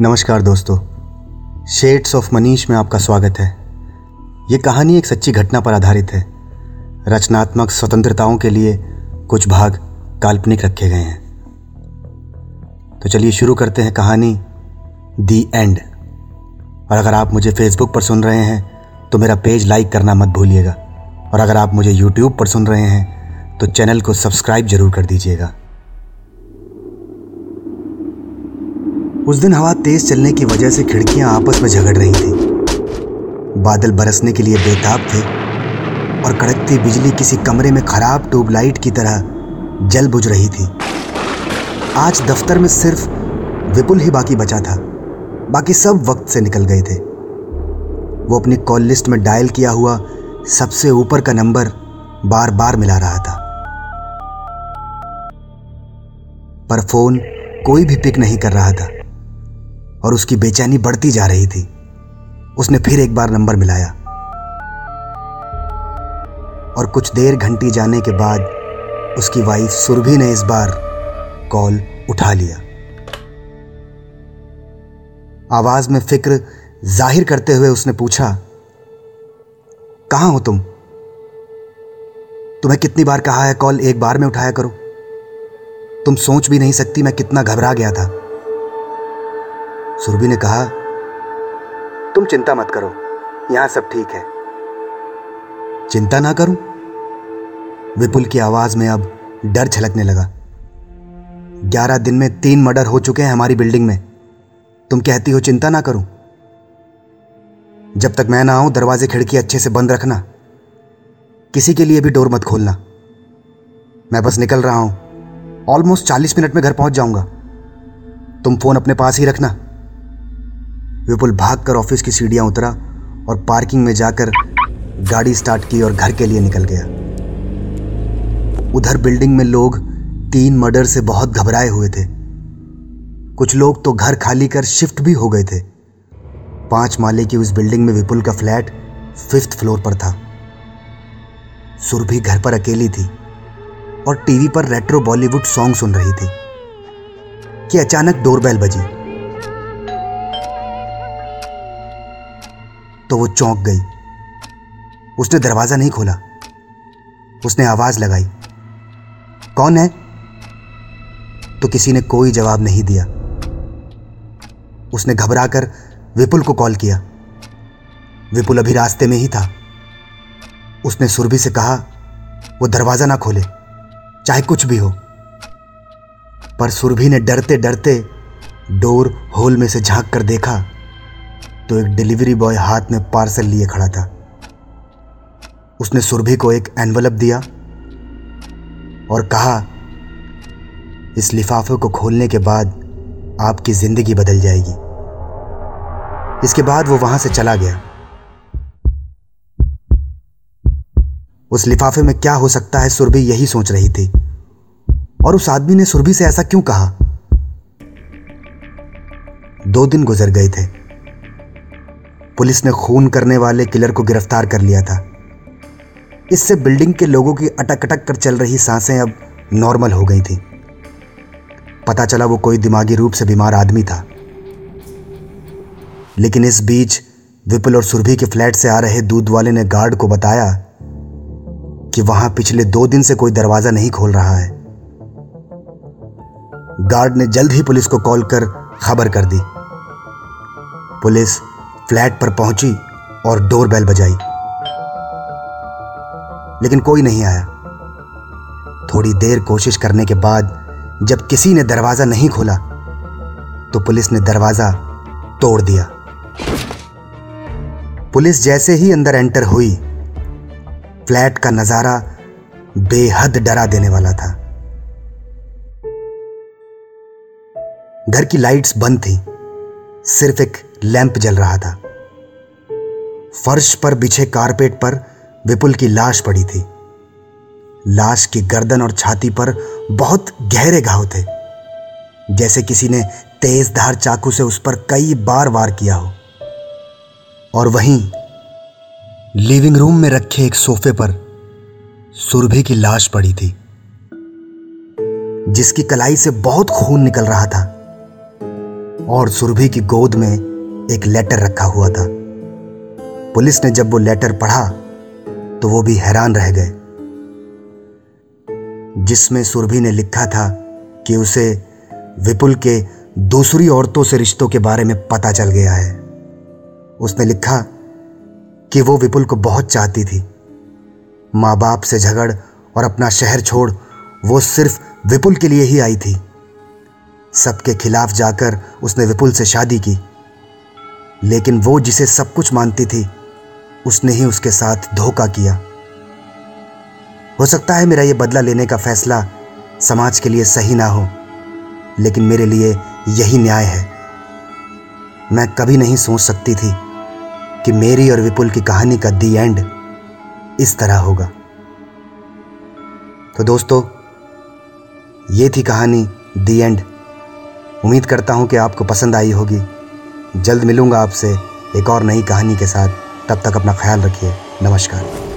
नमस्कार दोस्तों। Shades of Manish में आपका स्वागत है। ये कहानी एक सच्ची घटना पर आधारित है। रचनात्मक स्वतंत्रताओं के लिए कुछ भाग काल्पनिक रखे गए हैं। तो चलिए शुरू करते हैं कहानी दी एंड और अगर आप मुझे फेसबुक पर सुन रहे हैं तो मेरा पेज लाइक करना मत भूलिएगा। और अगर आप मुझे यूट्यूब पर सुन रहे हैं तो चैनल को सब्सक्राइब ज़रूर कर दीजिएगा। उस दिन हवा तेज चलने की वजह से खिड़कियाँ आपस में झगड़ रही थी। बादल बरसने के लिए बेताब थे और कड़कती बिजली किसी कमरे में खराब ट्यूबलाइट की तरह जल बुझ रही थी। आज दफ्तर में सिर्फ़ विपुल ही बाकी बचा था। बाकी सब वक्त से निकल गए थे। वो अपनी कॉल लिस्ट में डायल किया हुआ सबसे ऊपर का नंबर बार बार मिला रहा था। पर फ़ोन कोई भी पिक नहीं कर रहा था। और उसकी बेचैनी बढ़ती जा रही थी। उसने फिर एक बार नंबर मिलाया। और कुछ देर घंटी जाने के बाद उसकी वाइफ सुरभि ने इस बार कॉल उठा लिया। आवाज़ में फ़िक्र ज़ाहिर करते हुए उसने पूछा, कहाँ हो तुम? तुम्हें कितनी बार कहा है कॉल एक बार में उठाया करो? तुम सोच भी नहीं सकती मैं कितना घबरा गया था। सुरभि ने कहा, तुम चिंता मत करो, यहाँ सब ठीक है। चिंता ना करूँ? विपुल की आवाज़ में अब डर छलकने लगा। ग्यारह दिन में तीन मर्डर हो चुके हैं हमारी बिल्डिंग में। तुम कहती हो, चिंता ना करूँ? जब तक मैं ना आऊँ, दरवाजे खिड़की अच्छे से बंद रखना। किसी के लिए भी डोर मत खोलना। मैं बस निकल रहा हूँ। ऑलमोस्ट चालीस मिनट में घर पहुँच जाऊँगा। तुम फ़ोन अपने पास ही रखना। विपुल भागकर ऑफ़िस की सीढ़ियाँ उतरा और पार्किंग में जाकर गाड़ी स्टार्ट की और घर के लिए निकल गया। उधर बिल्डिंग में लोग तीन मर्डर से बहुत घबराए हुए थे। कुछ लोग तो घर खाली कर शिफ्ट भी हो गए थे। पाँच माले की उस बिल्डिंग में विपुल का फ्लैट फिफ्थ फ्लोर पर था। सुरभि घर पर अकेली थी और टीवी पर रेट्रो बॉलीवुड सॉन्ग सुन रही थी। कि अचानक डोरबेल बजी। तो वो चौंक गई। उसने दरवाज़ा नहीं खोला। उसने आवाज़ लगाई। कौन है? तो किसी ने कोई जवाब नहीं दिया। उसने घबराकर विपुल को कॉल किया। विपुल अभी रास्ते में ही था। उसने सुरभि से कहा, वो दरवाज़ा ना खोले, चाहे कुछ भी हो। पर सुरभि ने डरते डरते डोर होल में से झाँक कर देखा। तो एक डिलीवरी बॉय हाथ में पार्सल लिए खड़ा था। उसने सुरभि को एक एनवलप दिया और कहा, इस लिफाफे को खोलने के बाद आपकी ज़िंदगी बदल जाएगी। इसके बाद वो वहाँ से चला गया। उस लिफाफे में क्या हो सकता है सुरभि यही सोच रही थी। और उस आदमी ने सुरभि से ऐसा क्यों कहा? दो दिन गुजर गए थे। पुलिस ने खून करने वाले किलर को गिरफ़्तार कर लिया था। इससे बिल्डिंग के लोगों की अटक अटक कर चल रही साँसें अब नॉर्मल हो गई थी। पता चला वो कोई दिमागी रूप से बीमार आदमी था। लेकिन इस बीच विपुल और सुरभि के फ्लैट से आ रहे दूध वाले ने गार्ड को बताया कि वहाँ पिछले दो दिन से कोई दरवाज़ा नहीं खोल रहा है। गार्ड ने जल्द ही पुलिस को कॉल कर खबर कर दी। पुलिस फ्लैट पर पहुँची और डोर बेल बजाई। लेकिन कोई नहीं आया। थोड़ी देर कोशिश करने के बाद जब किसी ने दरवाज़ा नहीं खोला तो पुलिस ने दरवाज़ा तोड़ दिया। पुलिस जैसे ही अंदर एंटर हुई, फ्लैट का नज़ारा बेहद डरा देने वाला था। घर की लाइट्स बंद थी। सिर्फ़ एक लैंप जल रहा था। फर्श पर बिछे कारपेट पर विपुल की लाश पड़ी थी। लाश की गर्दन और छाती पर बहुत गहरे घाव थे। जैसे किसी ने तेज धार चाकू से उस पर कई बार वार किया हो। और वहीं लिविंग रूम में रखे एक सोफे पर सुरभि की लाश पड़ी थी, जिसकी कलाई से बहुत खून निकल रहा था। और सुरभि की गोद में एक लेटर रखा हुआ था। पुलिस ने जब वो लेटर पढ़ा तो वो भी हैरान रह गए। जिसमें सुरभि ने लिखा था कि उसे विपुल के दूसरी औरतों से रिश्तों के बारे में पता चल गया है। उसने लिखा कि वो विपुल को बहुत चाहती थी। माँ बाप से झगड़ और अपना शहर छोड़ वो सिर्फ़ विपुल के लिए ही आई थी। सबके खिलाफ जाकर उसने विपुल से शादी की। लेकिन वो जिसे सब कुछ मानती थी, उसने ही उसके साथ धोखा किया। हो सकता है मेरा ये बदला लेने का फैसला समाज के लिए सही ना हो, लेकिन मेरे लिए यही न्याय है। मैं कभी नहीं सोच सकती थी कि मेरी और विपुल की कहानी का दी एंड इस तरह होगा। तो दोस्तों, ये थी कहानी दी एंड। उम्मीद करता हूँ कि आपको पसंद आई होगी। जल्द मिलूँगा आपसे एक और नई कहानी के साथ। तब तक अपना ख्याल रखिए। नमस्कार।